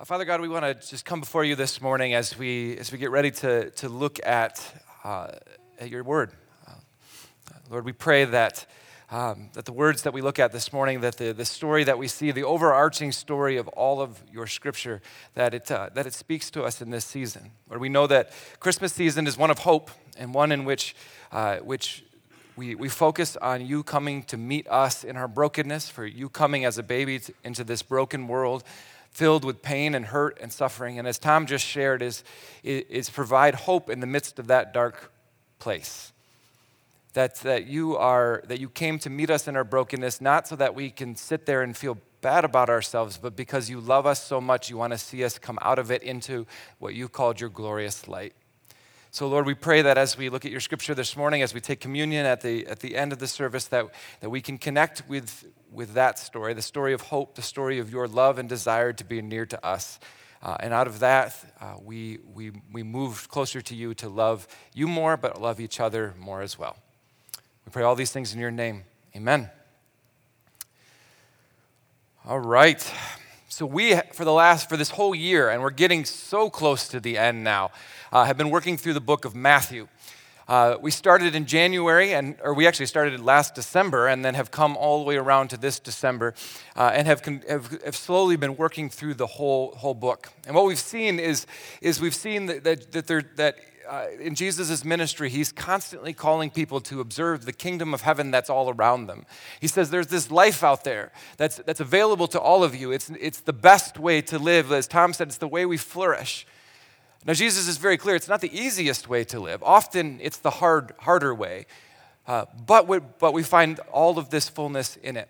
Uh, Father God, we want to just come before you this morning as we, as we get ready to, to look at, uh, at your word. Uh, Lord, we pray that, um, that the words that we look at this morning, that the, the story that we see, the overarching story of all of your scripture, that it, uh, that it speaks to us in this season. Lord, we know that Christmas season is one of hope and one in which, uh, which we, we focus on you coming to meet us in our brokenness, for you coming as a baby into this broken world filled with pain and hurt and suffering. And as Tom just shared, is, is provide hope in the midst of that dark place. That, that you are that you came to meet us in our brokenness, not so that we can sit there and feel bad about ourselves, but because you love us so much, you want to see us come out of it into what you called your glorious light. So, Lord, we pray that as we look at your scripture this morning, as we take communion at the, at the end of the service, that, that we can connect with, with that story, the story of hope, the story of your love and desire to be near to us. Uh, and out of that, uh, we, we, we move closer to you to love you more, but love each other more as well. We pray all these things in your name. Amen. All right. So we, for the last, for this whole year, and we're getting so close to the end now, uh, have been working through the book of Matthew. Uh, we started in January, and, or we actually started last December, and then have come all the way around to this December, uh, and have, have, have, slowly been working through the whole, whole book. And what we've seen is, is we've seen that, that, that, there, that uh, in Jesus' ministry, he's constantly calling people to observe the kingdom of heaven that's all around them. He says there's this life out there that's, that's available to all of you. It's, it's the best way to live. As Tom said, it's the way we flourish. Now, Jesus is very clear it's not the easiest way to live. Often it's the hard, harder way. Uh, but, we, but we find all of this fullness in it.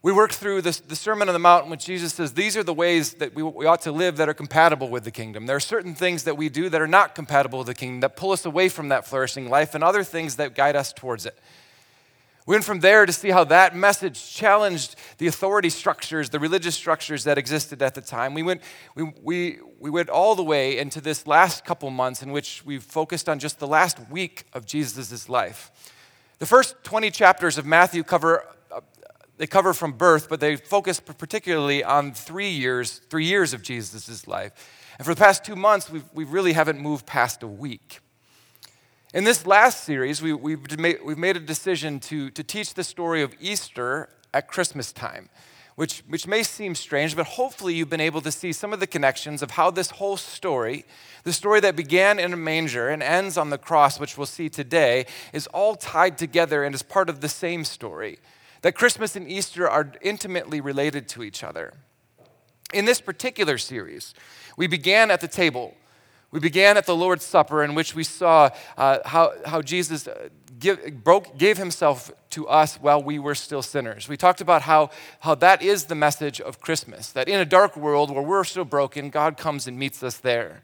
We worked through this, the Sermon on the Mount, in which Jesus says these are the ways that we, we ought to live that are compatible with the kingdom. There are certain things that we do that are not compatible with the kingdom, that pull us away from that flourishing life, and other things that guide us towards it. We went from there to see how that message challenged the authority structures, the religious structures that existed at the time. We went, we, we, we went all the way into this last couple months in which we focused on just the last week of Jesus' life. The first 20 chapters of Matthew cover they cover from birth, but they focus particularly on three years, three years of Jesus' life. And for the past two months, we've, we really haven't moved past a week. In this last series, we, we've, made, we've made a decision to, to teach the story of Easter at Christmas time, which, which may seem strange, but hopefully you've been able to see some of the connections of how this whole story, the story that began in a manger and ends on the cross, which we'll see today, is all tied together and is part of the same story that Christmas and Easter are intimately related to each other. In this particular series, we began at the table. We began at the Lord's Supper, in which we saw uh, how, how Jesus uh, give, broke, gave himself to us while we were still sinners. We talked about how, how that is the message of Christmas that in a dark world where we're still broken, God comes and meets us there.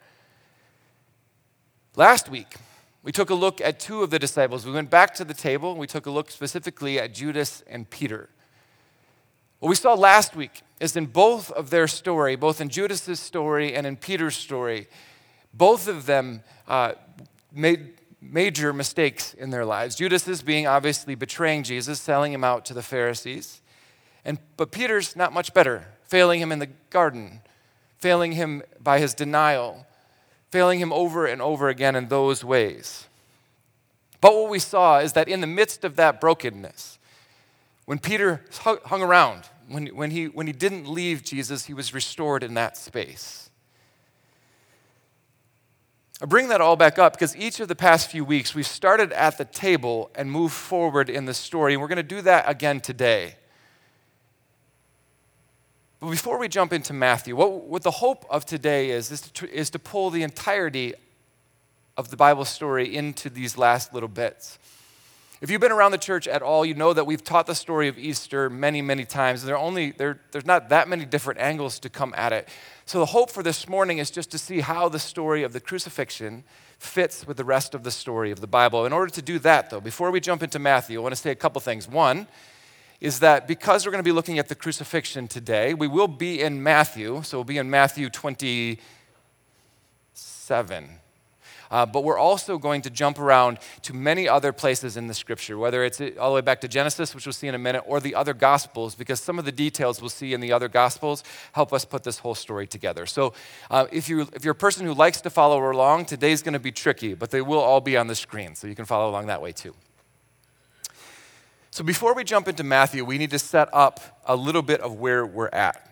Last week, we took a look at two of the disciples. We went back to the table and we took a look specifically at Judas and Peter. What we saw last week is in both of their story, both in Judas's story and in Peter's story, both of them uh, made major mistakes in their lives. Judas's being obviously betraying Jesus, selling him out to the Pharisees. And, but Peter's not much better, failing him in the garden, failing him by his denial, failing him over and over again in those ways. But what we saw is that in the midst of that brokenness, when Peter hung around, when, when, he, when he didn't leave Jesus, he was restored in that space. I bring that all back up because each of the past few weeks we've started at the table and moved forward in the story, and we're going to do that again today. But before we jump into Matthew, what, what the hope of today is, is to, is to pull the entirety of the Bible story into these last little bits. If you've been around the church at all, you know that we've taught the story of Easter many, many times. And there only, there, there's not that many different angles to come at it. So the hope for this morning is just to see how the story of the crucifixion fits with the rest of the story of the Bible. In order to do that, though, before we jump into Matthew, I want to say a couple things. One, is that because we're going to be looking at the crucifixion today, we will be in Matthew, so we'll be in Matthew 27. Uh, but we're also going to jump around to many other places in the scripture, whether it's all the way back to Genesis, which we'll see in a minute, or the other gospels, because some of the details we'll see in the other gospels help us put this whole story together. So uh, if, you, if you're a person who likes to follow along, today's going to be tricky, but they will all be on the screen, so you can follow along that way too. So before we jump into Matthew, we need to set up a little bit of where we're at.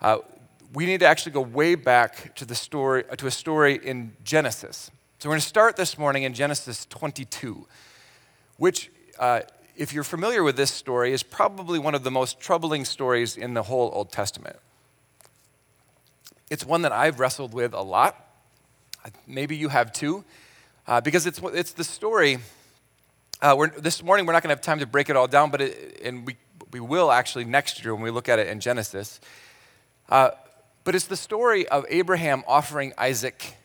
Uh, we need to actually go way back to the story to a story in Genesis. So we're going to start this morning in Genesis 22, which, uh, if you're familiar with this story, is probably one of the most troubling stories in the whole Old Testament. It's one that I've wrestled with a lot. Maybe you have too, uh, because it's, it's the story uh, this morning, we're not going to have time to break it all down, but it, and we, we will actually next year when we look at it in Genesis. Uh, but it's the story of Abraham offering Isaac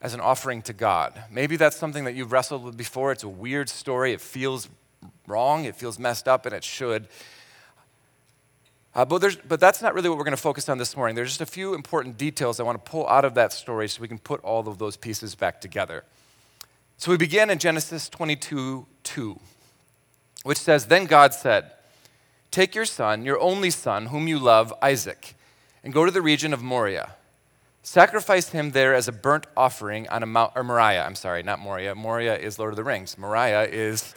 as an offering to God. Maybe that's something that you've wrestled with before. It's a weird story. It feels wrong, it feels messed up, and it should. Uh, but, but that's not really what we're going to focus on this morning. There's just a few important details I want to pull out of that story so we can put all of those pieces back together. So we begin in Genesis 22 2, which says, Then God said, Take your son, your only son, whom you love, Isaac, and go to the region of Moriah. Sacrifice him there as a burnt offering on a mount, or Moriah, I'm sorry, not Moria. Moria is Lord of the Rings. Moriah is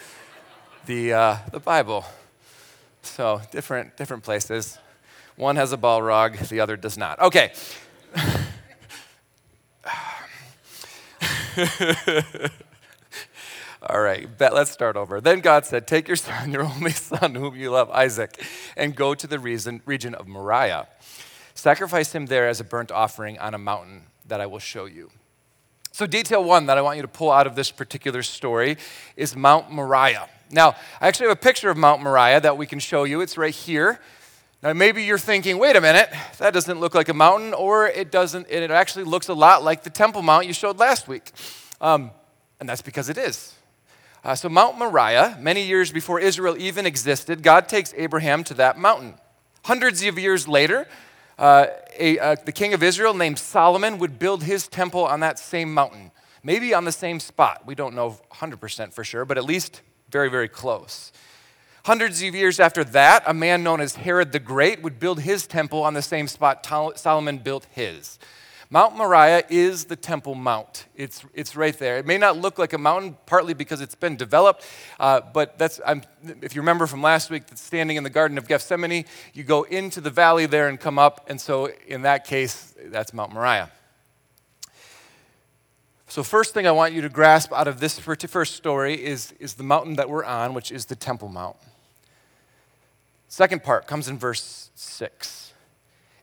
the, uh, the Bible. So different, different places. One has a Balrog, the other does not. Okay. All right, let's start over. Then God said, Take your son, your only son, whom you love, Isaac, and go to the region of Moriah. Sacrifice him there as a burnt offering on a mountain that I will show you. So, detail one that I want you to pull out of this particular story is Mount Moriah. Now, I actually have a picture of Mount Moriah that we can show you. It's right here. Now, maybe you're thinking, wait a minute, that doesn't look like a mountain, or it doesn't, it actually looks a lot like the Temple Mount you showed last week. Um, and that's because it is. Uh, so, Mount Moriah, many years before Israel even existed, God takes Abraham to that mountain. Hundreds of years later, uh, a, uh, the king of Israel named Solomon would build his temple on that same mountain, maybe on the same spot. We don't know 100% for sure, but at least very, very close. Hundreds of years after that, a man known as Herod the Great would build his temple on the same spot Solomon built his. Mount Moriah is the Temple Mount. It's, it's right there. It may not look like a mountain, partly because it's been developed, uh, but that's, I'm, if you remember from last week, standing in the Garden of Gethsemane, you go into the valley there and come up, and so in that case, that's Mount Moriah. So, first thing I want you to grasp out of this first story is, is the mountain that we're on, which is the Temple Mount. Second part comes in verse 6.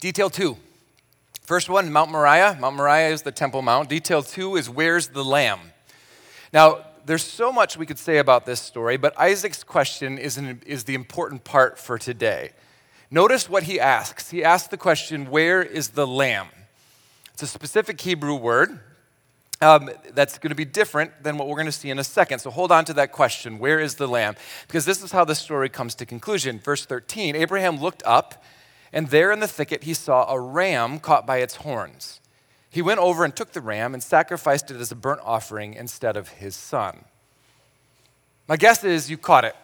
Detail two. First one, Mount Moriah. Mount Moriah is the Temple Mount. Detail two is where's the lamb? Now, there's so much we could say about this story, but Isaac's question is, an, is the important part for today. Notice what he asks. He asks the question, Where is the lamb? It's a specific Hebrew word um, that's going to be different than what we're going to see in a second. So hold on to that question Where is the lamb? Because this is how the story comes to conclusion. Verse 13 Abraham looked up and there in the thicket he saw a ram caught by its horns. He went over and took the ram and sacrificed it as a burnt offering instead of his son. My guess is you caught it.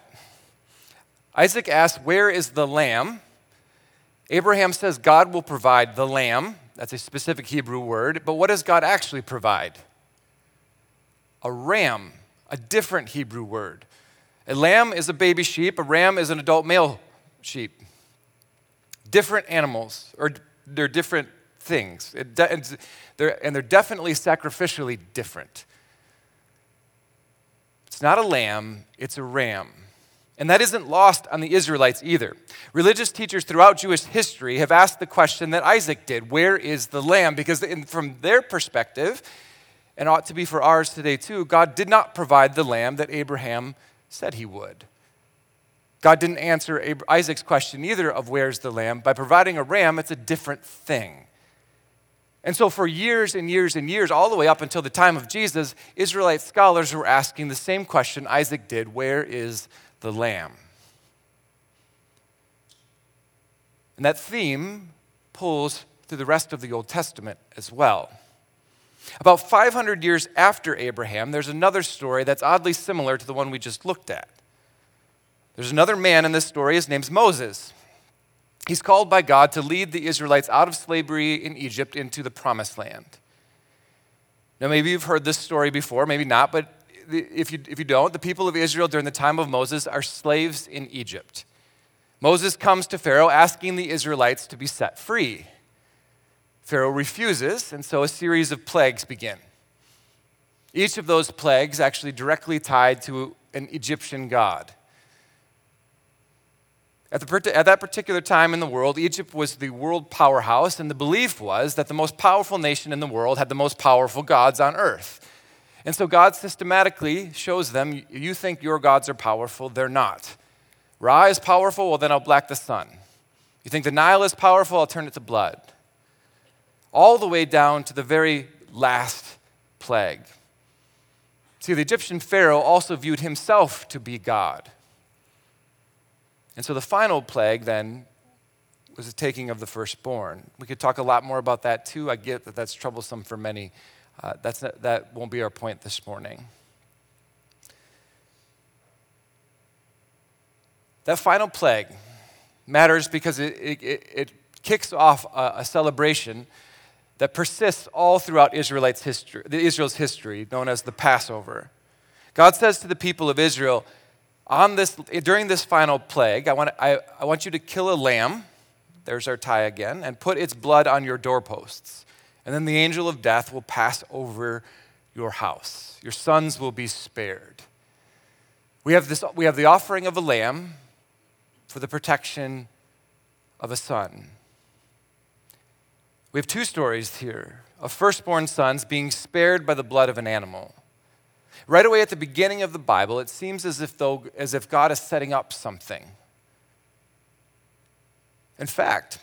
Isaac asks, Where is the lamb? Abraham says, God will provide the lamb. That's a specific Hebrew word. But what does God actually provide? A ram, a different Hebrew word. A lamb is a baby sheep, a ram is an adult male sheep different animals, or they're different things. De- and, they're, and they're definitely sacrificially different. It's not a lamb, it's a ram. And that isn't lost on the Israelites either. Religious teachers throughout Jewish history have asked the question that Isaac did Where is the lamb? Because, in, from their perspective, and ought to be for ours today too, God did not provide the lamb that Abraham said he would. God didn't answer Isaac's question either of where's the lamb. By providing a ram, it's a different thing. And so, for years and years and years, all the way up until the time of Jesus, Israelite scholars were asking the same question Isaac did Where is the lamb? And that theme pulls through the rest of the Old Testament as well. About 500 years after Abraham, there's another story that's oddly similar to the one we just looked at. There's another man in this story, his name's Moses. He's called by God to lead the Israelites out of slavery in Egypt into the promised land. Now, maybe you've heard this story before, maybe not, but if you, if you don't, the people of Israel during the time of Moses are slaves in Egypt. Moses comes to Pharaoh asking the Israelites to be set free. Pharaoh refuses, and so a series of plagues begin. Each of those plagues actually directly tied to an Egyptian god. At, the, at, that particular time in the world, Egypt was the world powerhouse, and the belief was that the most powerful nation in the world had the most powerful gods on earth. And so God systematically shows them you think your gods are powerful, they're not. Ra is powerful, well, then I'll black the sun. You think the Nile is powerful, I'll turn it to blood. All the way down to the very last plague. See, the Egyptian Pharaoh also viewed himself to be God. And so the final plague then was the taking of the firstborn. We could talk a lot more about that too. I get that that's troublesome for many. Uh, that's not, that won't be our point this morning. That final plague matters because it, it, it kicks off a, a, celebration that persists all throughout Israelites history, Israel's history, known as the Passover. God says to the people of Israel, on this, during this final plague, I want, I, I want you to kill a lamb, there's our tie again, and put its blood on your doorposts. And then the angel of death will pass over your house. Your sons will be spared. We have, this, we have the offering of a lamb for the protection of a son. We have two stories here of firstborn sons being spared by the blood of an animal. Right away at the beginning of the Bible, it seems as if, though, as if God is setting up something. In fact,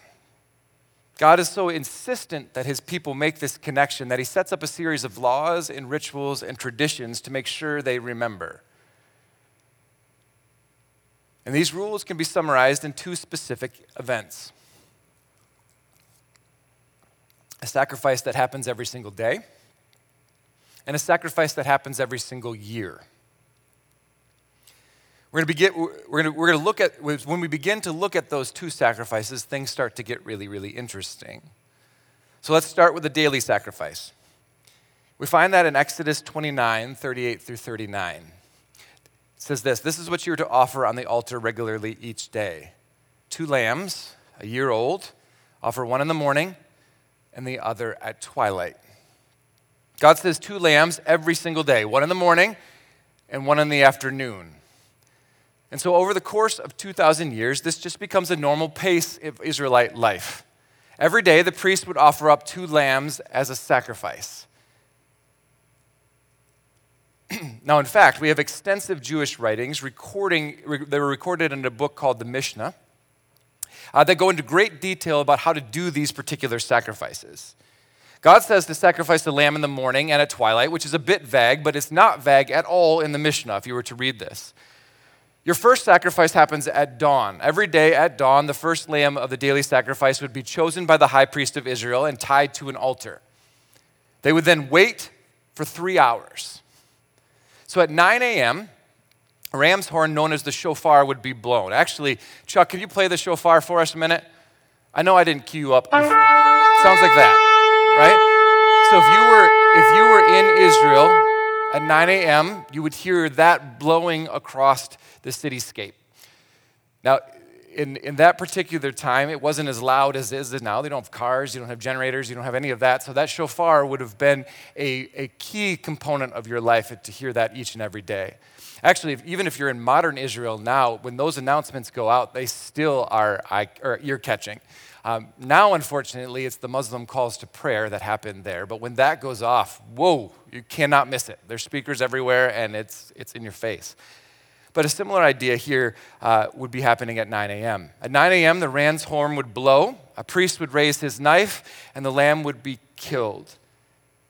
God is so insistent that his people make this connection that he sets up a series of laws and rituals and traditions to make sure they remember. And these rules can be summarized in two specific events a sacrifice that happens every single day and a sacrifice that happens every single year. We're going to begin, we're going to, we're going to look at, when we begin to look at those two sacrifices, things start to get really, really interesting. So let's start with the daily sacrifice. We find that in Exodus 29, 38 through 39. It says this This is what you're to offer on the altar regularly each day two lambs, a year old, offer one in the morning and the other at twilight. God says two lambs every single day, one in the morning and one in the afternoon. And so, over the course of 2,000 years, this just becomes a normal pace of Israelite life. Every day, the priest would offer up two lambs as a sacrifice. now, in fact, we have extensive Jewish writings recording, they were recorded in a book called the Mishnah uh, that go into great detail about how to do these particular sacrifices. God says to sacrifice the lamb in the morning and at twilight, which is a bit vague, but it's not vague at all in the Mishnah if you were to read this. Your first sacrifice happens at dawn. Every day at dawn, the first lamb of the daily sacrifice would be chosen by the high priest of Israel and tied to an altar. They would then wait for three hours. So at 9 a.m., a ram's horn known as the shofar would be blown. Actually, Chuck, can you play the shofar for us a minute? I know I didn't cue you up. Sounds like that right? So if you were if you were in Israel at 9 a.m., you would hear that blowing across the cityscape. Now, in, in that particular time, it wasn't as loud as it is now. They don't have cars, you don't have generators, you don't have any of that. So that shofar would have been a, a key component of your life to hear that each and every day. Actually, if, even if you're in modern Israel now, when those announcements go out, they still are ear catching. Um, now, unfortunately, it's the Muslim calls to prayer that happen there. But when that goes off, whoa, you cannot miss it. There's speakers everywhere, and it's, it's in your face. But a similar idea here uh, would be happening at 9 a.m. At 9 a.m., the ram's horn would blow, a priest would raise his knife, and the lamb would be killed.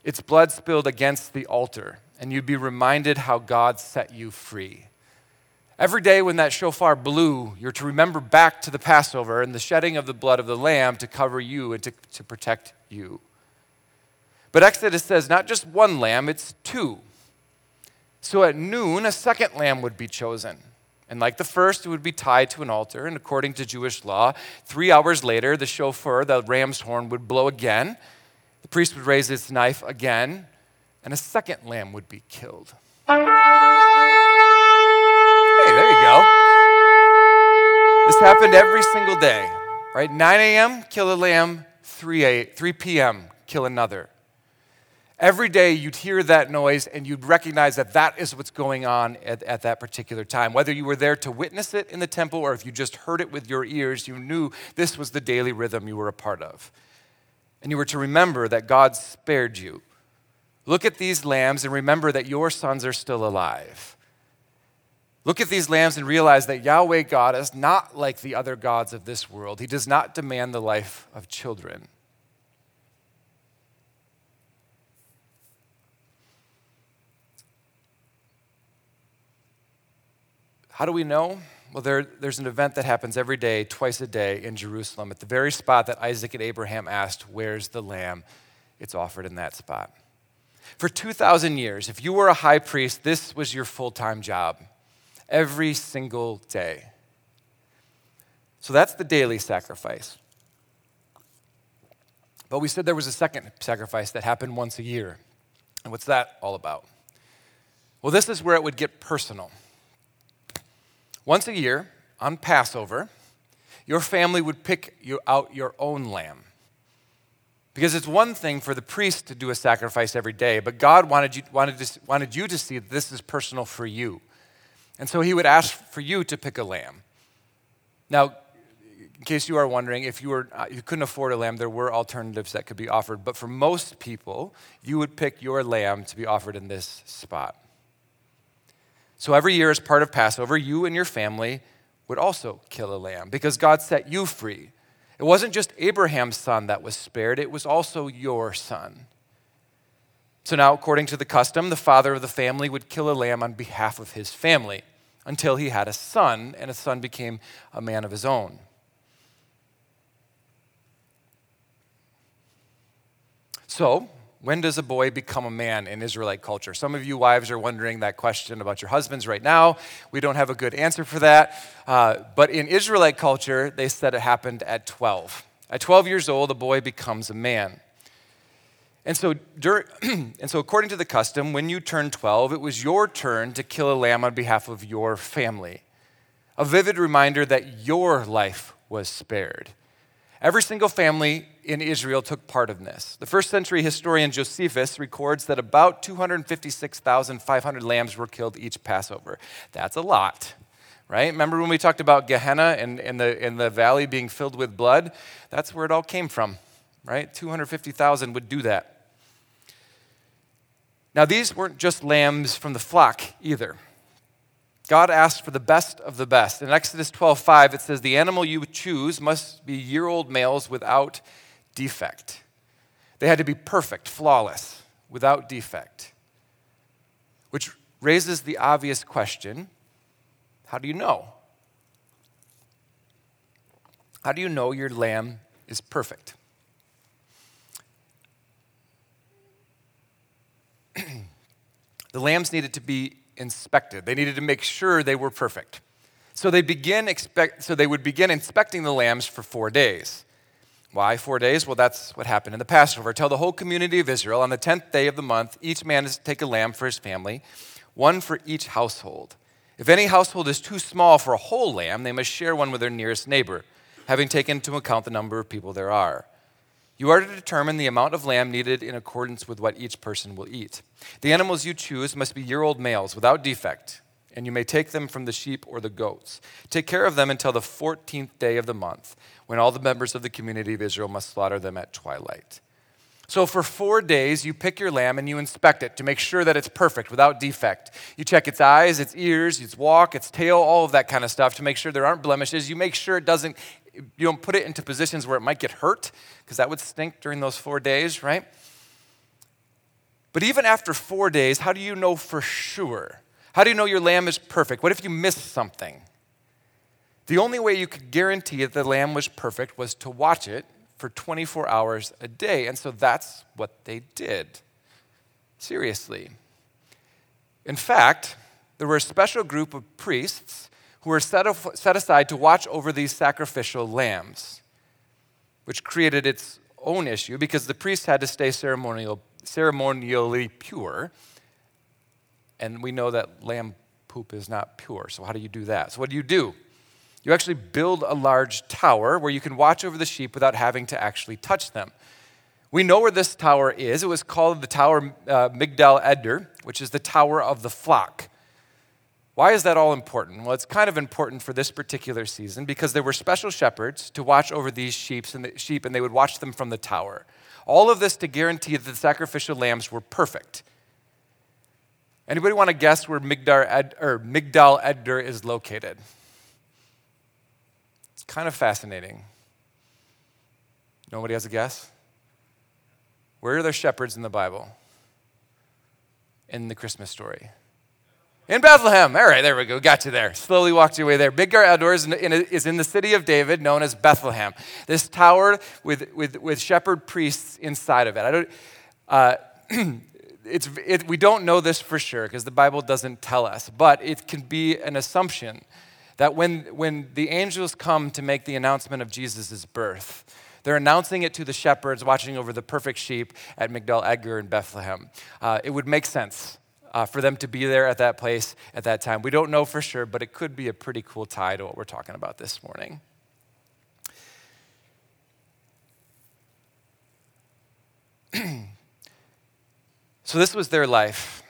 Its blood spilled against the altar, and you'd be reminded how God set you free. Every day when that shofar blew, you're to remember back to the Passover and the shedding of the blood of the lamb to cover you and to, to protect you. But Exodus says not just one lamb, it's two. So at noon, a second lamb would be chosen. And like the first, it would be tied to an altar. And according to Jewish law, three hours later, the shofar, the ram's horn, would blow again. The priest would raise his knife again, and a second lamb would be killed. Hey, there you go. This happened every single day, right? 9 a.m., kill a lamb. 3, a, 3 p.m., kill another. Every day you'd hear that noise and you'd recognize that that is what's going on at, at, that particular time. Whether you were there to witness it in the temple or if you just heard it with your ears, you knew this was the daily rhythm you were a part of. And you were to remember that God spared you. Look at these lambs and remember that your sons are still alive. Look at these lambs and realize that Yahweh God is not like the other gods of this world. He does not demand the life of children. How do we know? Well, there, there's an event that happens every day, twice a day in Jerusalem, at the very spot that Isaac and Abraham asked, Where's the lamb? It's offered in that spot. For 2,000 years, if you were a high priest, this was your full time job every single day. So that's the daily sacrifice. But we said there was a second sacrifice that happened once a year. And what's that all about? Well, this is where it would get personal. Once a year, on Passover, your family would pick you out your own lamb. Because it's one thing for the priest to do a sacrifice every day, but God wanted you, wanted, to, wanted you to see that this is personal for you. And so he would ask for you to pick a lamb. Now, in case you are wondering, if you, were, uh, you couldn't afford a lamb, there were alternatives that could be offered. But for most people, you would pick your lamb to be offered in this spot. So every year, as part of Passover, you and your family would also kill a lamb because God set you free. It wasn't just Abraham's son that was spared, it was also your son. So now, according to the custom, the father of the family would kill a lamb on behalf of his family until he had a son, and a son became a man of his own. So, when does a boy become a man in Israelite culture? Some of you wives are wondering that question about your husbands right now. We don't have a good answer for that. Uh, but in Israelite culture, they said it happened at 12. At 12 years old, a boy becomes a man. And so, during, and so, according to the custom, when you turned 12, it was your turn to kill a lamb on behalf of your family. A vivid reminder that your life was spared. Every single family in Israel took part in this. The first century historian Josephus records that about 256,500 lambs were killed each Passover. That's a lot, right? Remember when we talked about Gehenna and, and, the, and the valley being filled with blood? That's where it all came from, right? 250,000 would do that. Now, these weren't just lambs from the flock either. God asked for the best of the best. In Exodus 12:5 it says the animal you choose must be year-old males without defect. They had to be perfect, flawless, without defect. Which raises the obvious question, how do you know? How do you know your lamb is perfect? the lambs needed to be inspected. They needed to make sure they were perfect. So they begin expect, so they would begin inspecting the lambs for 4 days. Why 4 days? Well, that's what happened in the Passover. Tell the whole community of Israel on the 10th day of the month, each man is to take a lamb for his family, one for each household. If any household is too small for a whole lamb, they must share one with their nearest neighbor, having taken into account the number of people there are. You are to determine the amount of lamb needed in accordance with what each person will eat. The animals you choose must be year old males without defect. and you may take them from the sheep or the goats. Take care of them until the 14th day of the month, when all the members of the community of Israel must slaughter them at twilight. So, for four days, you pick your lamb and you inspect it to make sure that it's perfect without defect. You check its eyes, its ears, its walk, its tail, all of that kind of stuff to make sure there aren't blemishes. You make sure it doesn't, you don't put it into positions where it might get hurt, because that would stink during those four days, right? But even after four days, how do you know for sure? How do you know your lamb is perfect? What if you miss something? The only way you could guarantee that the lamb was perfect was to watch it for 24 hours a day. And so that's what they did. Seriously. In fact, there were a special group of priests who were set, of, set aside to watch over these sacrificial lambs, which created its own issue because the priests had to stay ceremonial, ceremonially pure. And we know that lamb poop is not pure. So, how do you do that? So, what do you do? You actually build a large tower where you can watch over the sheep without having to actually touch them. We know where this tower is. It was called the Tower uh, Migdal Eder, which is the tower of the flock. Why is that all important? Well, it's kind of important for this particular season because there were special shepherds to watch over these sheep and, they would watch them from the tower. All of this to guarantee that the sacrificial lambs were perfect. Anybody want to guess where Migdal, Ed, Eder is located? It's kind of fascinating. Nobody has a guess? Where are there shepherds in the Bible? In the Christmas story? In Bethlehem. All right, there we go. Got you there. Slowly walked your way there. In, in, is in the city of David, known as Bethlehem. This tower with, with, with shepherd priests inside of it. I don't, uh, it's, it, we don't know this for sure because the Bible doesn't tell us, but it can be an assumption that when, when the angels come to make the announcement of Jesus' birth, they're announcing it to the shepherds watching over the perfect sheep at Migdal Eder in Bethlehem. Uh, it would make sense uh, for them to be there at that place at that time. We don't know for sure, but it could be a pretty cool tie to what we're talking about this morning. so, this was their life.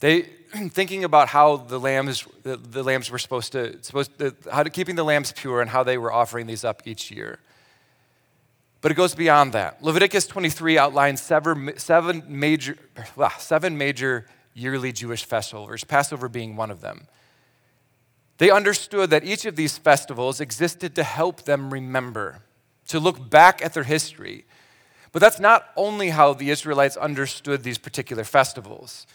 They, thinking about how the lambs, the, the, lambs were supposed to, supposed to, how to, keeping the lambs pure and how they were offering these up each year. But it goes beyond that. Leviticus 23 outlines seven, seven, major, seven major yearly Jewish festivals, Passover being one of them. They understood that each of these festivals existed to help them remember, to look back at their history. But that's not only how the Israelites understood these particular festivals.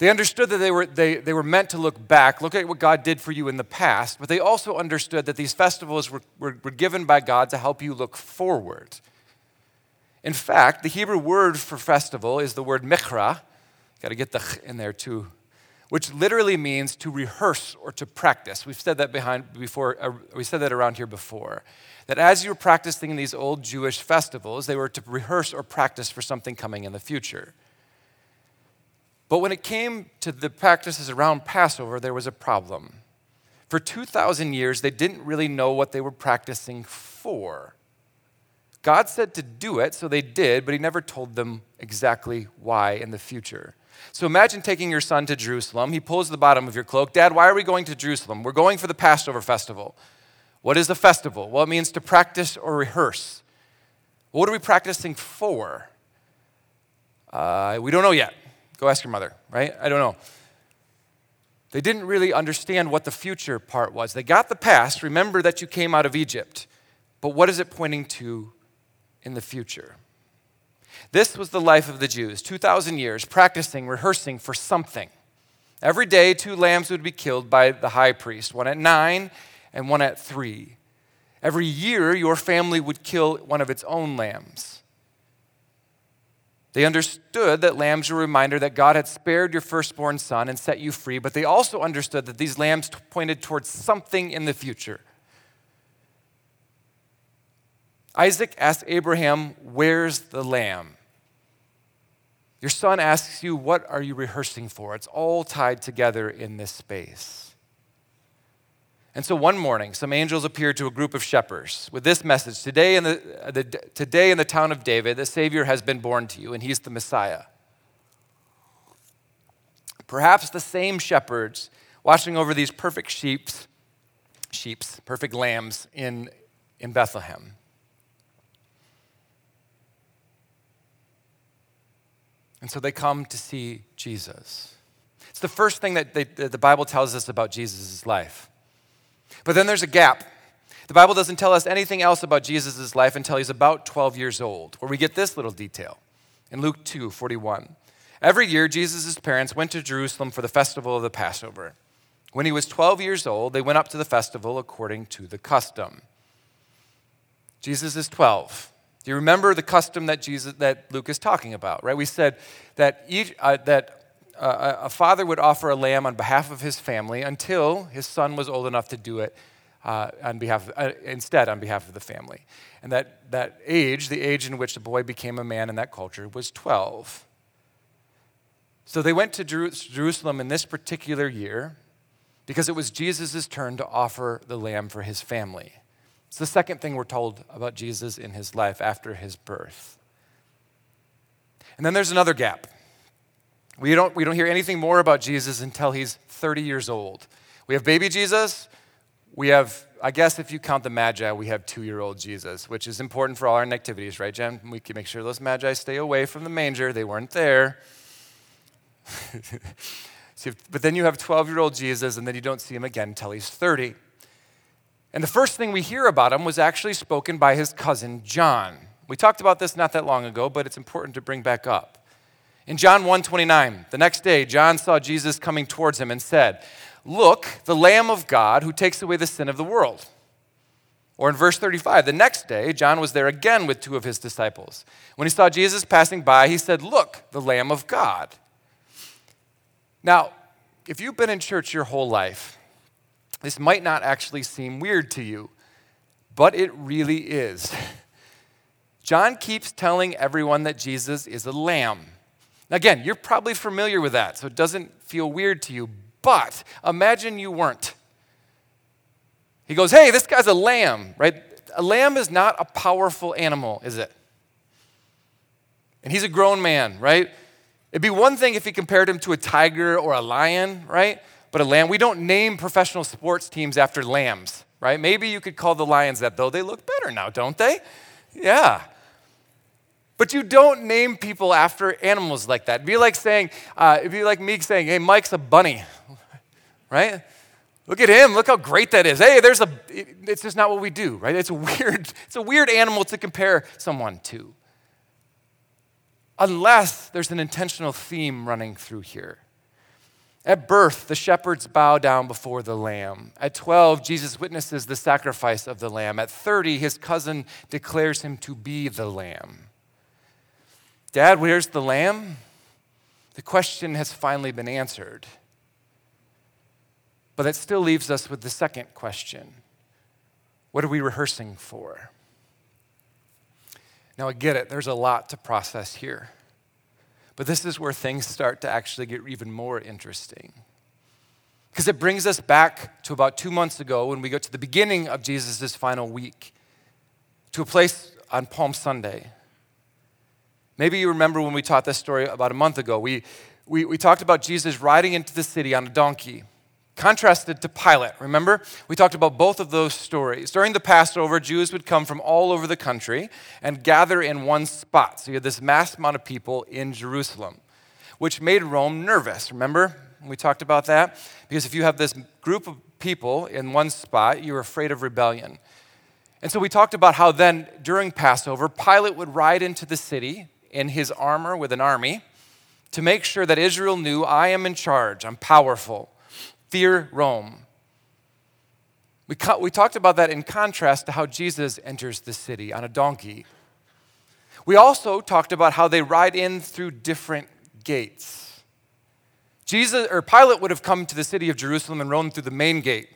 They understood that they were, they, they were meant to look back, look at what God did for you in the past, but they also understood that these festivals were, were, were given by God to help you look forward. In fact, the Hebrew word for festival is the word mikra. Got to get the ch in there too, which literally means to rehearse or to practice. We've said that behind before. Uh, we said that around here before. That as you were practicing these old Jewish festivals, they were to rehearse or practice for something coming in the future. But when it came to the practices around Passover, there was a problem. For 2,000 years, they didn't really know what they were practicing for. God said to do it, so they did, but He never told them exactly why in the future. So imagine taking your son to Jerusalem. He pulls the bottom of your cloak. Dad, why are we going to Jerusalem? We're going for the Passover festival. What is a festival? Well, it means to practice or rehearse. What are we practicing for? Uh, we don't know yet. Go ask your mother, right? I don't know. They didn't really understand what the future part was. They got the past. Remember that you came out of Egypt. But what is it pointing to in the future? This was the life of the Jews 2,000 years practicing, rehearsing for something. Every day, two lambs would be killed by the high priest, one at nine and one at three. Every year, your family would kill one of its own lambs. They understood that lambs were a reminder that God had spared your firstborn son and set you free, but they also understood that these lambs pointed towards something in the future. Isaac asked Abraham, Where's the lamb? Your son asks you, What are you rehearsing for? It's all tied together in this space. And so one morning, some angels appeared to a group of shepherds with this message Today in the, uh, the, today in the town of David, the Savior has been born to you, and he's the Messiah. Perhaps the same shepherds watching over these perfect sheeps, sheeps, perfect lambs in, in Bethlehem. And so they come to see Jesus. It's the first thing that, they, that the Bible tells us about Jesus' life. But then there's a gap. The Bible doesn't tell us anything else about Jesus' life until he's about 12 years old, where we get this little detail in Luke 2 41. Every year, Jesus' parents went to Jerusalem for the festival of the Passover. When he was 12 years old, they went up to the festival according to the custom. Jesus is 12. Do you remember the custom that Jesus that Luke is talking about? Right? We said that each uh, that uh, a father would offer a lamb on behalf of his family until his son was old enough to do it uh, on behalf uh, instead on behalf of the family. And that that age, the age in which the boy became a man in that culture, was 12. So they went to Jerusalem in this particular year because it was Jesus' turn to offer the lamb for his family. It's the second thing we're told about Jesus in his life after his birth. And then there's another gap. We don't, we don't hear anything more about Jesus until he's 30 years old. We have baby Jesus. We have, I guess, if you count the Magi, we have two year old Jesus, which is important for all our activities, right, Jen? We can make sure those Magi stay away from the manger. They weren't there. so, but then you have 12 year old Jesus, and then you don't see him again until he's 30. And the first thing we hear about him was actually spoken by his cousin John. We talked about this not that long ago, but it's important to bring back up. In John 1:29, the next day John saw Jesus coming towards him and said, "Look, the Lamb of God who takes away the sin of the world." Or in verse 35, the next day John was there again with two of his disciples. When he saw Jesus passing by, he said, "Look, the Lamb of God." Now, if you've been in church your whole life, this might not actually seem weird to you, but it really is. John keeps telling everyone that Jesus is a lamb. Again, you're probably familiar with that, so it doesn't feel weird to you, but imagine you weren't. He goes, Hey, this guy's a lamb, right? A lamb is not a powerful animal, is it? And he's a grown man, right? It'd be one thing if he compared him to a tiger or a lion, right? but a lamb. We don't name professional sports teams after lambs, right? Maybe you could call the Lions that, though they look better now, don't they? Yeah. But you don't name people after animals like that. It'd be like saying, uh, it'd be like me saying, hey, Mike's a bunny, right? Look at him. Look how great that is. Hey, there's a, it's just not what we do, right? It's a weird, it's a weird animal to compare someone to. Unless there's an intentional theme running through here. At birth, the shepherds bow down before the lamb. At 12, Jesus witnesses the sacrifice of the lamb. At 30, his cousin declares him to be the lamb. Dad, where's the lamb? The question has finally been answered. But that still leaves us with the second question What are we rehearsing for? Now, I get it, there's a lot to process here. But this is where things start to actually get even more interesting. Because it brings us back to about two months ago when we go to the beginning of Jesus' final week, to a place on Palm Sunday. Maybe you remember when we taught this story about a month ago. We, we, we talked about Jesus riding into the city on a donkey contrasted to Pilate. Remember? We talked about both of those stories. During the Passover, Jews would come from all over the country and gather in one spot. So you had this mass amount of people in Jerusalem, which made Rome nervous. Remember? We talked about that? Because if you have this group of people in one spot, you're afraid of rebellion. And so we talked about how then during Passover, Pilate would ride into the city in his armor with an army to make sure that Israel knew I am in charge, I'm powerful. Fear Rome. We, we talked about that in contrast to how Jesus enters the city on a donkey. We also talked about how they ride in through different gates. Jesus or Pilate would have come to the city of Jerusalem and roamed through the main gate.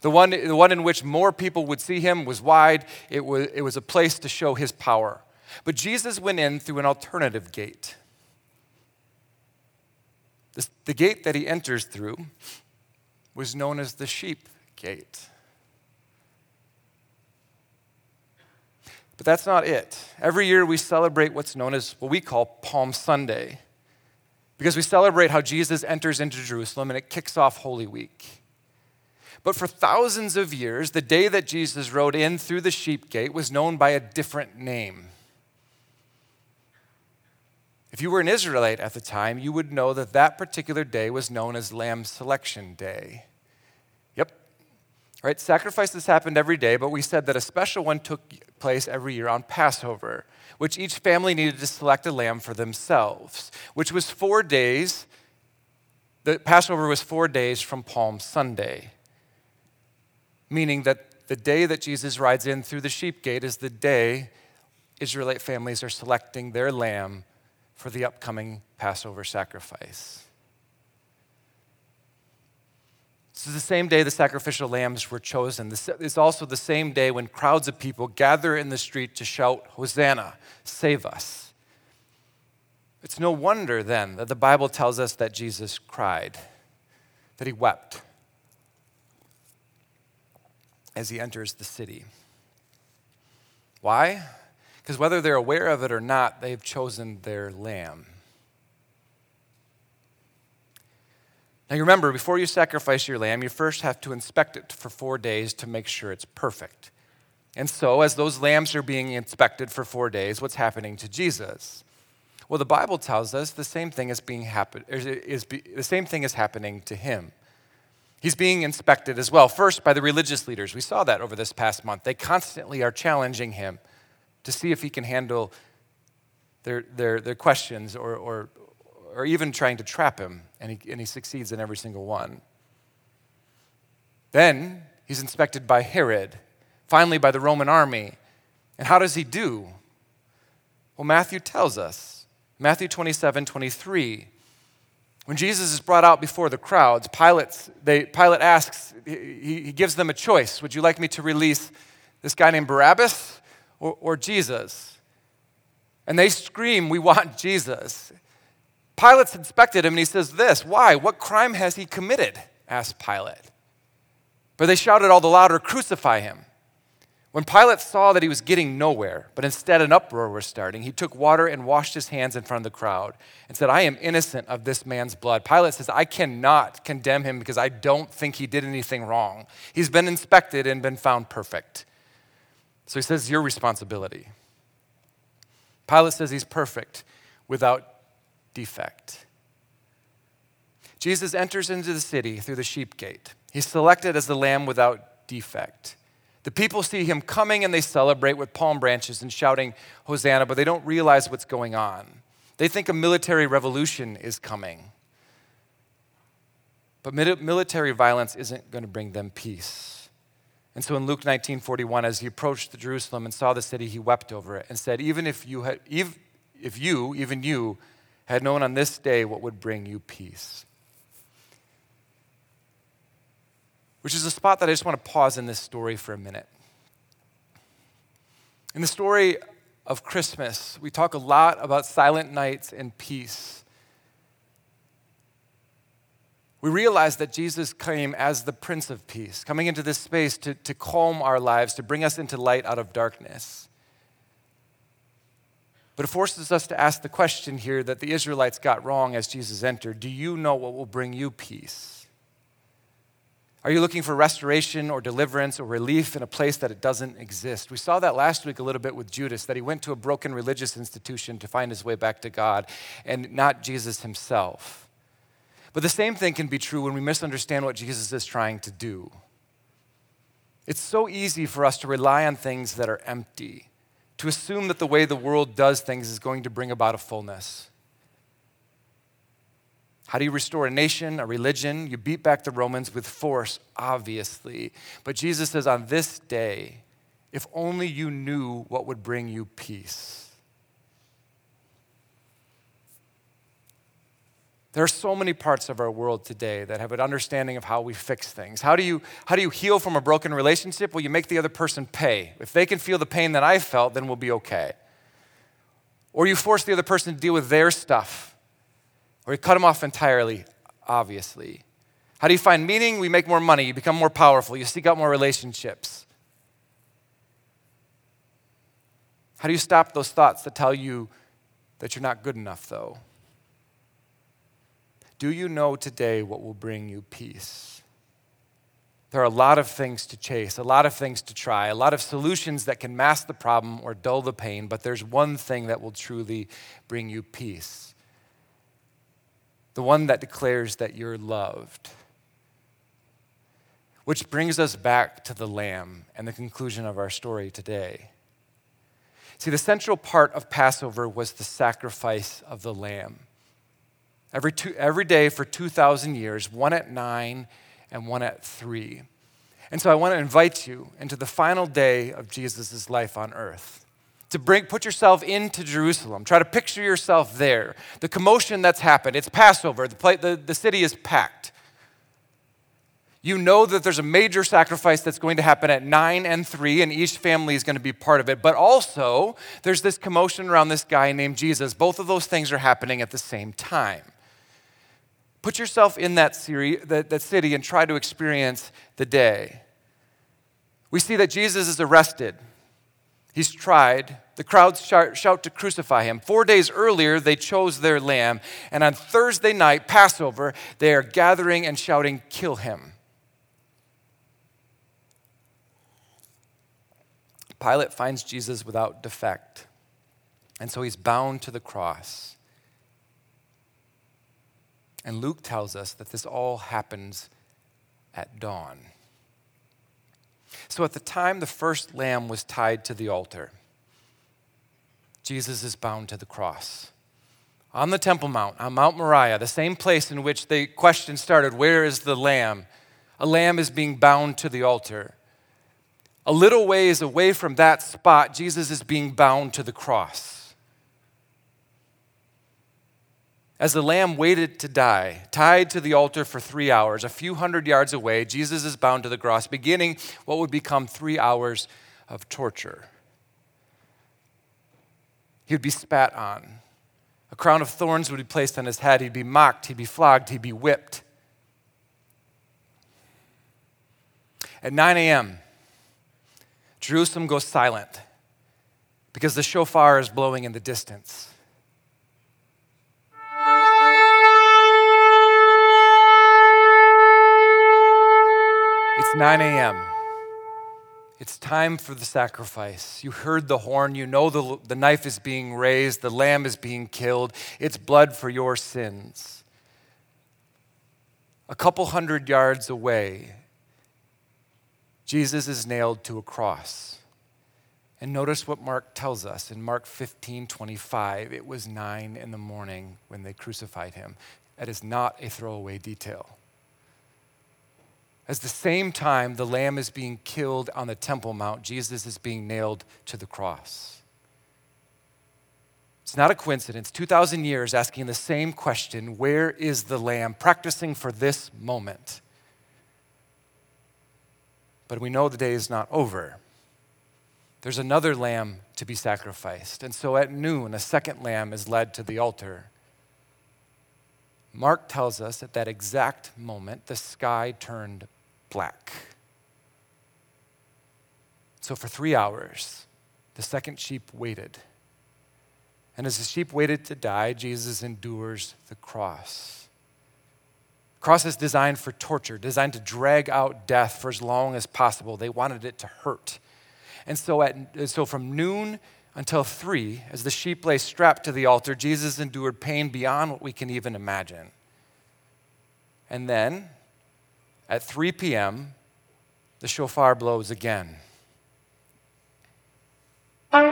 The one, the one in which more people would see him was wide. It was, it was a place to show his power. But Jesus went in through an alternative gate. The gate that he enters through was known as the sheep gate. But that's not it. Every year we celebrate what's known as what we call Palm Sunday. because we celebrate how Jesus enters into Jerusalem and it kicks off Holy Week. But for thousands of years, the day that Jesus rode in through the sheep gate was known by a different name. If you were an Israelite at the time, you would know that that particular day was known as Lamb Selection Day. Yep. Right? Sacrifices happened every day, but we said that a special one took place every year on Passover, which each family needed to select a lamb for themselves, which was four days. The Passover was four days from Palm Sunday meaning that the day that Jesus rides in through the sheep gate is the day Israelite families are selecting their lamb for the upcoming Passover sacrifice. This is the same day the sacrificial lambs were chosen. This is also the same day when crowds of people gather in the street to shout, Hosanna, save us. It's no wonder then that the Bible tells us that Jesus cried, that he wept as he enters the city. Why? Because whether they're aware of it or not, they've chosen their lamb. Now, you remember, before you sacrifice your lamb, you first have to inspect it for four days to make sure it's perfect. And so, as those lambs are being inspected for four days, what's happening to Jesus? Well, the Bible tells us the same thing is being happen- is, be- the same thing is happening to him. He's being inspected as well, first by the religious leaders. We saw that over this past month. They constantly are challenging him to see if he can handle their, their, their questions or, or, or even trying to trap him, and he, and he succeeds in every single one. Then he's inspected by Herod, finally by the Roman army. And how does he do? Well, Matthew tells us. Matthew 27 23. When Jesus is brought out before the crowds, Pilate, they, Pilate asks, he, he gives them a choice. Would you like me to release this guy named Barabbas or, or Jesus? And they scream, We want Jesus. Pilate's inspected him and he says, This, why? What crime has he committed? asked Pilate. But they shouted all the louder, Crucify him. When Pilate saw that he was getting nowhere, but instead an uproar was starting, he took water and washed his hands in front of the crowd and said, I am innocent of this man's blood. Pilate says, I cannot condemn him because I don't think he did anything wrong. He's been inspected and been found perfect. So he says, Your responsibility. Pilate says he's perfect without defect. Jesus enters into the city through the sheep gate. He's selected as the lamb without defect. The people see him coming and they celebrate with palm branches and shouting, Hosanna, but they don't realize what's going on. They think a military revolution is coming. But military violence isn't going to bring them peace. And so in Luke 19 41, as he approached Jerusalem and saw the city, he wept over it and said, Even if you, had, if you, even you, had known on this day what would bring you peace. which is a spot that I just want to pause in this story for a minute. In the story of Christmas, we talk a lot about silent nights and peace. We realize that Jesus came as the Prince of Peace, coming into this space to, to calm our lives, to bring us into light out of darkness. But it forces us to ask the question here that the Israelites got wrong as Jesus entered Do you know what will bring you peace? Are you looking for restoration or deliverance or relief in a place that it doesn't exist? We saw that last week a little bit with Judas, that he went to a broken religious institution to find his way back to God and not Jesus himself. But the same thing can be true when we misunderstand what Jesus is trying to do. It's so easy for us to rely on things that are empty, to assume that the way the world does things is going to bring about a fullness. How do you restore a nation, a religion? You beat back the Romans with force, obviously. But Jesus says, on this day, if only you knew what would bring you peace. There are so many parts of our world today that have an understanding of how we fix things. How do you, how do you heal from a broken relationship? Well, you make the other person pay. If they can feel the pain that I felt, then we'll be okay. Or you force the other person to deal with their stuff or you cut them off entirely, obviously. How do you find meaning? We make more money, you become more powerful, you seek out more relationships. How do you stop those thoughts that tell you that you're not good enough, though? Do you know today what will bring you peace? There are a lot of things to chase, a lot of things to try, a lot of solutions that can mask the problem or dull the pain, but there's one thing that will truly bring you peace the one that declares that you're loved. Which brings us back to the Lamb and the conclusion of our story today. See, the central part of Passover was the sacrifice of the Lamb. Every, two, every day for 2,000 years, one at nine and one at three. And so I want to invite you into the final day of Jesus' life on earth to bring, put yourself into Jerusalem. Try to picture yourself there. The commotion that's happened. It's Passover, the, the, the city is packed. You know that there's a major sacrifice that's going to happen at 9 and 3, and each family is going to be part of it. But also, there's this commotion around this guy named Jesus. Both of those things are happening at the same time. Put yourself in that, city, that, that city and try to experience the day. We see that Jesus is arrested. He's tried. The crowds shout, shout, to crucify him. Four days earlier, they chose their lamb. And on Thursday night, Passover, they are gathering and shouting, Kill him. Pilate finds Jesus without defect. And so he's bound to the cross. And Luke tells us that this all happens at dawn. So at the time the first lamb was tied to the altar, Jesus is bound to the cross. On the Temple Mount, on Mount Moriah, the same place in which the question started where is the lamb? A lamb is being bound to the altar. A little ways away from that spot, Jesus is being bound to the cross. As the lamb waited to die, tied to the altar for three hours, a few hundred yards away, Jesus is bound to the cross, beginning what would become three hours of torture. He would be spat on. A crown of thorns would be placed on his head. He'd be mocked. He'd be flogged. He'd be whipped. At 9 a.m., Jerusalem goes silent because the shofar is blowing in the distance. It's 9 a.m. It's time for the sacrifice. You heard the horn. You know the, the knife is being raised. The lamb is being killed. It's blood for your sins. A couple hundred yards away, Jesus is nailed to a cross. And notice what Mark tells us in Mark 15 25. It was nine in the morning when they crucified him. That is not a throwaway detail. As the same time the lamb is being killed on the Temple Mount, Jesus is being nailed to the cross. It's not a coincidence. 2,000 years asking the same question where is the lamb? Practicing for this moment. But we know the day is not over. There's another lamb to be sacrificed. And so at noon, a second lamb is led to the altar. Mark tells us at that exact moment, the sky turned black. So for three hours, the second sheep waited. And as the sheep waited to die, Jesus endures the cross. Cross is designed for torture, designed to drag out death for as long as possible. They wanted it to hurt. And so, at, so from noon until three, as the sheep lay strapped to the altar, Jesus endured pain beyond what we can even imagine. And then, at 3 p.m., the shofar blows again. That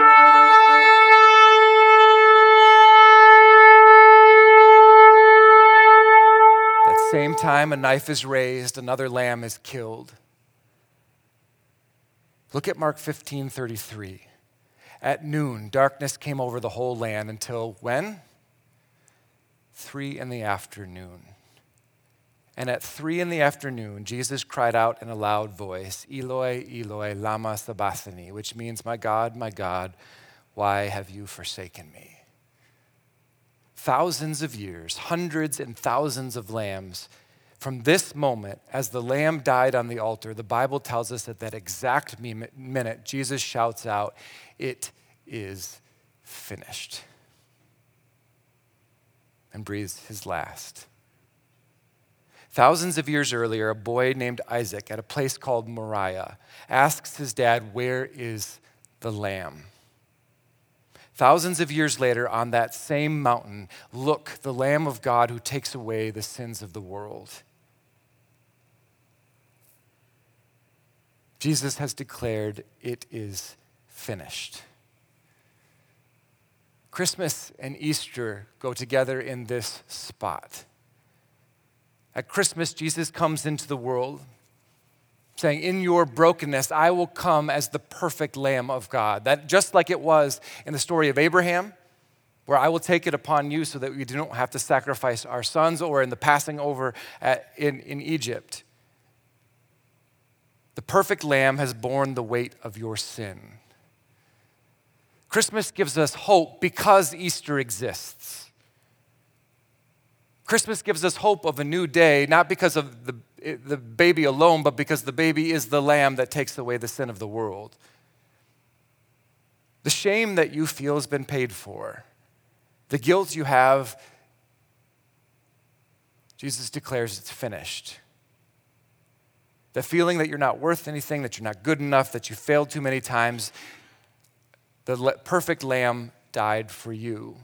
same time, a knife is raised, another lamb is killed. Look at Mark 15 33. At noon, darkness came over the whole land until when? Three in the afternoon. And at three in the afternoon, Jesus cried out in a loud voice, Eloi, Eloi, Lama Sabachthani, which means, My God, my God, why have you forsaken me? Thousands of years, hundreds and thousands of lambs. From this moment, as the lamb died on the altar, the Bible tells us that that exact minute, Jesus shouts out, It is finished, and breathes his last Thousands of years earlier, a boy named Isaac at a place called Moriah asks his dad, Where is the lamb? Thousands of years later, on that same mountain, look, the Lamb of God who takes away the sins of the world. Jesus has declared, It is finished. Christmas and Easter go together in this spot. At Christmas, Jesus comes into the world saying, In your brokenness, I will come as the perfect Lamb of God. That just like it was in the story of Abraham, where I will take it upon you so that we don't have to sacrifice our sons, or in the passing over at, in, in Egypt. The perfect Lamb has borne the weight of your sin. Christmas gives us hope because Easter exists. Christmas gives us hope of a new day, not because of the, the baby alone, but because the baby is the lamb that takes away the sin of the world. The shame that you feel has been paid for. The guilt you have, Jesus declares it's finished. The feeling that you're not worth anything, that you're not good enough, that you failed too many times, the perfect lamb died for you.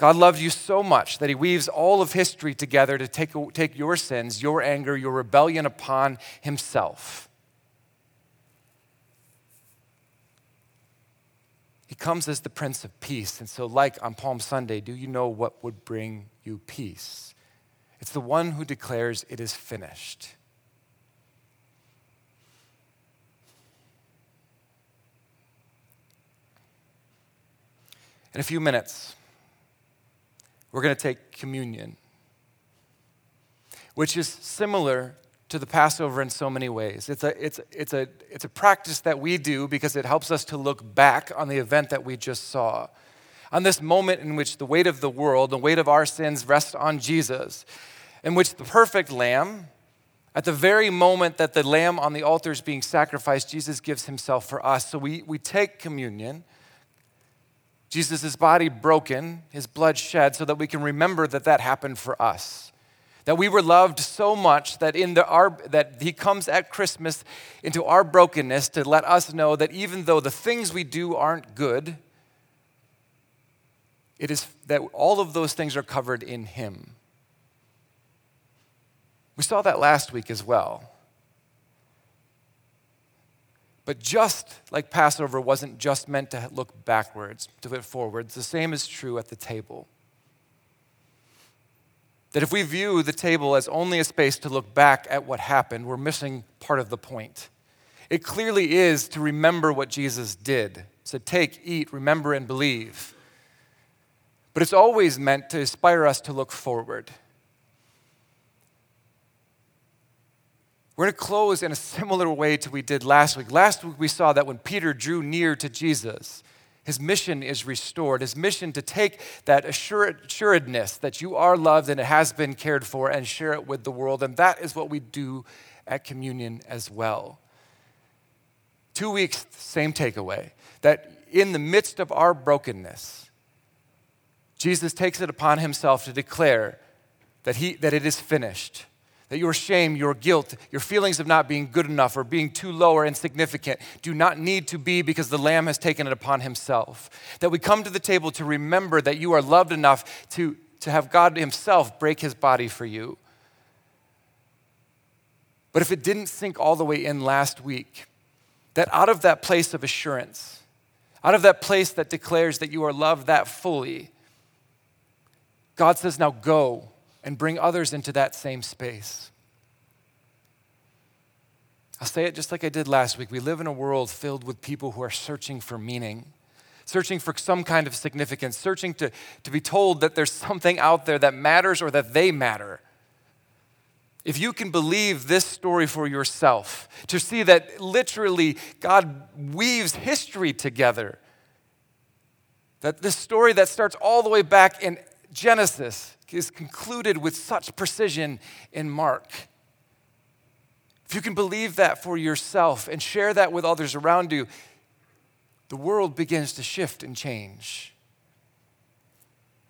God loved you so much that he weaves all of history together to take, take your sins, your anger, your rebellion upon himself. He comes as the Prince of Peace. And so, like on Palm Sunday, do you know what would bring you peace? It's the one who declares it is finished. In a few minutes, we're going to take communion, which is similar to the Passover in so many ways. It's a, it's, it's, a, it's a practice that we do because it helps us to look back on the event that we just saw. On this moment in which the weight of the world, the weight of our sins rests on Jesus, in which the perfect lamb, at the very moment that the lamb on the altar is being sacrificed, Jesus gives himself for us. So we, we take communion Jesus' body broken, his blood shed, so that we can remember that that happened for us. That we were loved so much that, in the, our, that he comes at Christmas into our brokenness to let us know that even though the things we do aren't good, it is that all of those things are covered in him. We saw that last week as well. But just like Passover wasn't just meant to look backwards, to look forwards, the same is true at the table. That if we view the table as only a space to look back at what happened, we're missing part of the point. It clearly is to remember what Jesus did. So take, eat, remember, and believe. But it's always meant to inspire us to look forward We're going to close in a similar way to we did last week. Last week we saw that when Peter drew near to Jesus, his mission is restored. His mission to take that assuredness that you are loved and it has been cared for and share it with the world. And that is what we do at communion as well. Two weeks, same takeaway that in the midst of our brokenness, Jesus takes it upon himself to declare that, he, that it is finished that your shame, your guilt, your feelings of not being good enough or being too low or insignificant do not need to be because the Lamb has taken it upon himself. That we come to the table to remember that you are loved enough to, to have God himself break his body for you. But if it didn't sink all the way in last week, that out of that place of assurance, out of that place that declares that you are loved that fully, God says, now go and bring others into that same space. I'll say it just like I did last week. We live in a world filled with people who are searching for meaning, searching for some kind of significance, searching to, to be told that there's something out there that matters or that they matter. If you can believe this story for yourself, to see that literally God weaves history together, that this story that starts all the way back in Genesis is concluded with such precision in Mark. If you can believe that for yourself and share that with others around you, the world begins to shift and change.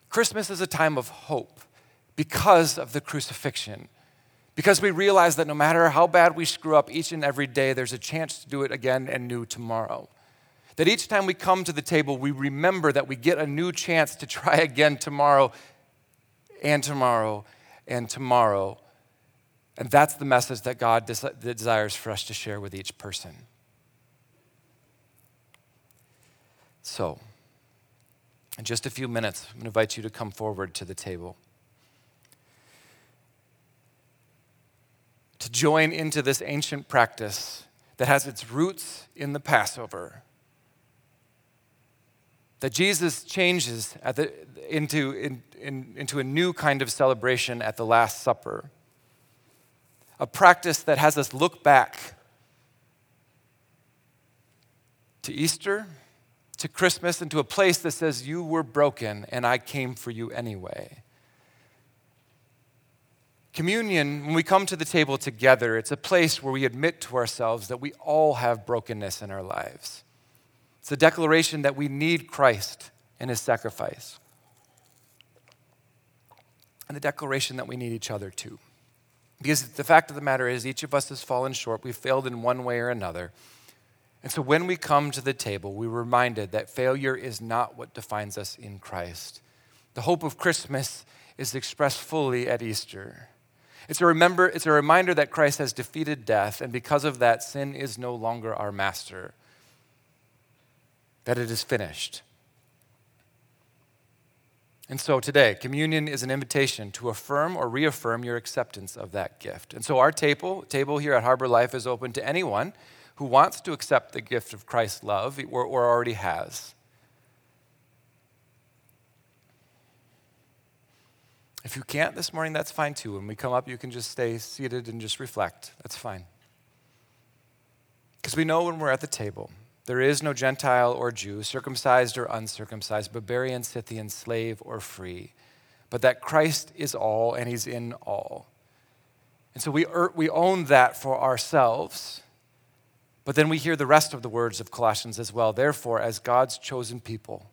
Christmas is a time of hope because of the crucifixion. Because we realize that no matter how bad we screw up each and every day, there's a chance to do it again and new tomorrow. That each time we come to the table, we remember that we get a new chance to try again tomorrow and tomorrow and tomorrow. And that's the message that God des- desires for us to share with each person. So, in just a few minutes, I'm going to invite you to come forward to the table. To join into this ancient practice that has its roots in the Passover. That Jesus changes the, into, in, in, into a new kind of celebration at the Last Supper. A practice that has us look back to Easter to Christmas and to a place that says, You were broken and I came for you anyway. Communion, when we come to the table together, it's a place where we admit to ourselves that we all have brokenness in our lives. It's a declaration that we need Christ and his sacrifice. And the declaration that we need each other too. Because the fact of the matter is, each of us has fallen short. We've failed in one way or another. And so when we come to the table, we're reminded that failure is not what defines us in Christ. The hope of Christmas is expressed fully at Easter. It's a, remember, it's a reminder that Christ has defeated death, and because of that, sin is no longer our master, that it is finished. And so today, communion is an invitation to affirm or reaffirm your acceptance of that gift. And so our table, table here at Harbor Life is open to anyone who wants to accept the gift of Christ's love or, or already has. If you can't this morning, that's fine too. When we come up, you can just stay seated and just reflect. That's fine. Because we know when we're at the table, there is no Gentile or Jew, circumcised or uncircumcised, barbarian, Scythian, slave or free, but that Christ is all and he's in all. And so we, er, we own that for ourselves. But then we hear the rest of the words of Colossians as well. Therefore, as God's chosen people,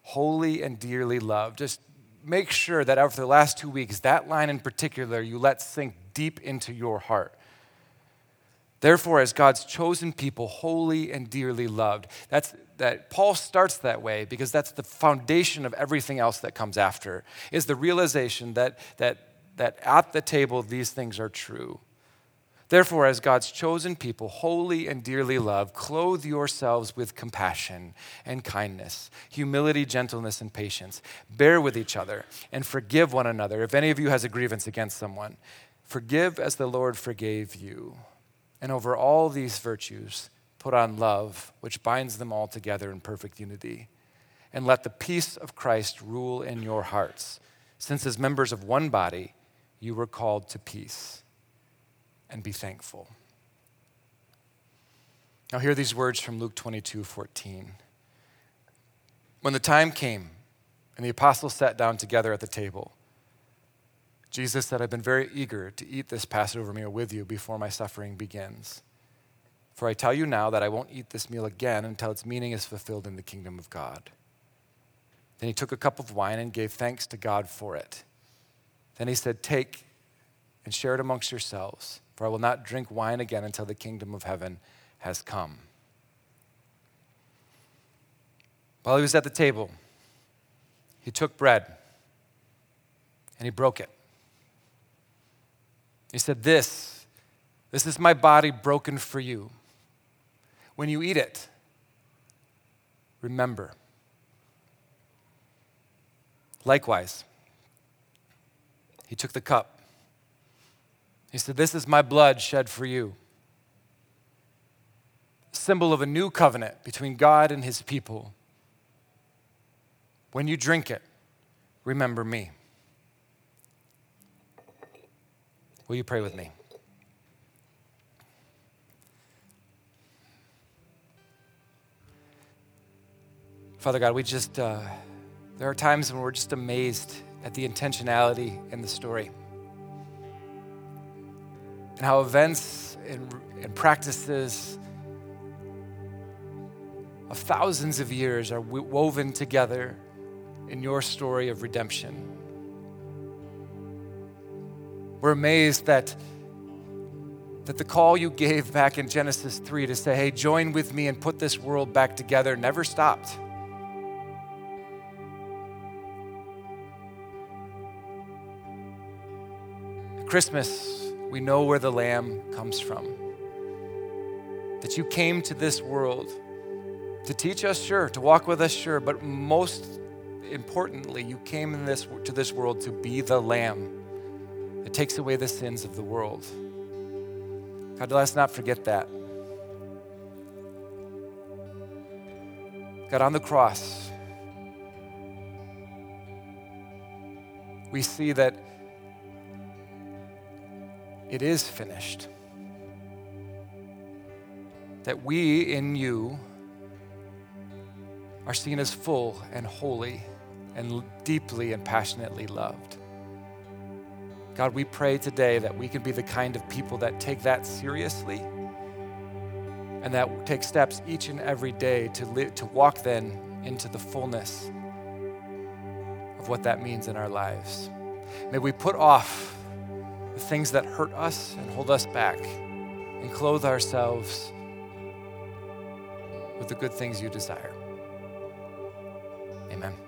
holy and dearly loved, just make sure that over the last two weeks, that line in particular, you let sink deep into your heart. Therefore, as God's chosen people, holy and dearly loved. That's that Paul starts that way because that's the foundation of everything else that comes after, is the realization that, that, that at the table these things are true. Therefore, as God's chosen people, holy and dearly loved, clothe yourselves with compassion and kindness, humility, gentleness, and patience. Bear with each other and forgive one another. If any of you has a grievance against someone, forgive as the Lord forgave you. And over all these virtues, put on love, which binds them all together in perfect unity. And let the peace of Christ rule in your hearts, since as members of one body, you were called to peace and be thankful. Now, hear these words from Luke 22 14. When the time came and the apostles sat down together at the table, Jesus said, I've been very eager to eat this Passover meal with you before my suffering begins. For I tell you now that I won't eat this meal again until its meaning is fulfilled in the kingdom of God. Then he took a cup of wine and gave thanks to God for it. Then he said, Take and share it amongst yourselves for I will not drink wine again until the kingdom of heaven has come. While he was at the table, he took bread and he broke it. He said, This, this is my body broken for you. When you eat it, remember. Likewise, he took the cup he said, This is my blood shed for you. Symbol of a new covenant between God and his people. When you drink it, remember me. Will you pray with me? Father God, we just, uh, there are times when we're just amazed at the intentionality in the story and how events and, and practices of thousands of years are woven together in your story of redemption. We're amazed that that the call you gave back in Genesis 3 to say, hey, join with me and put this world back together never stopped. Christmas, we know where the Lamb comes from. That you came to this world to teach us, sure, to walk with us, sure, but most importantly, you came in this, to this world to be the Lamb that takes away the sins of the world. God, let us not forget that. God, on the cross, we see that it is finished. That we in you are seen as full and holy and deeply and passionately loved. God, we pray today that we can be the kind of people that take that seriously and that take steps each and every day to, to walk then into the fullness of what that means in our lives. May we put off the things that hurt us and hold us back and clothe ourselves with the good things you desire. Amen.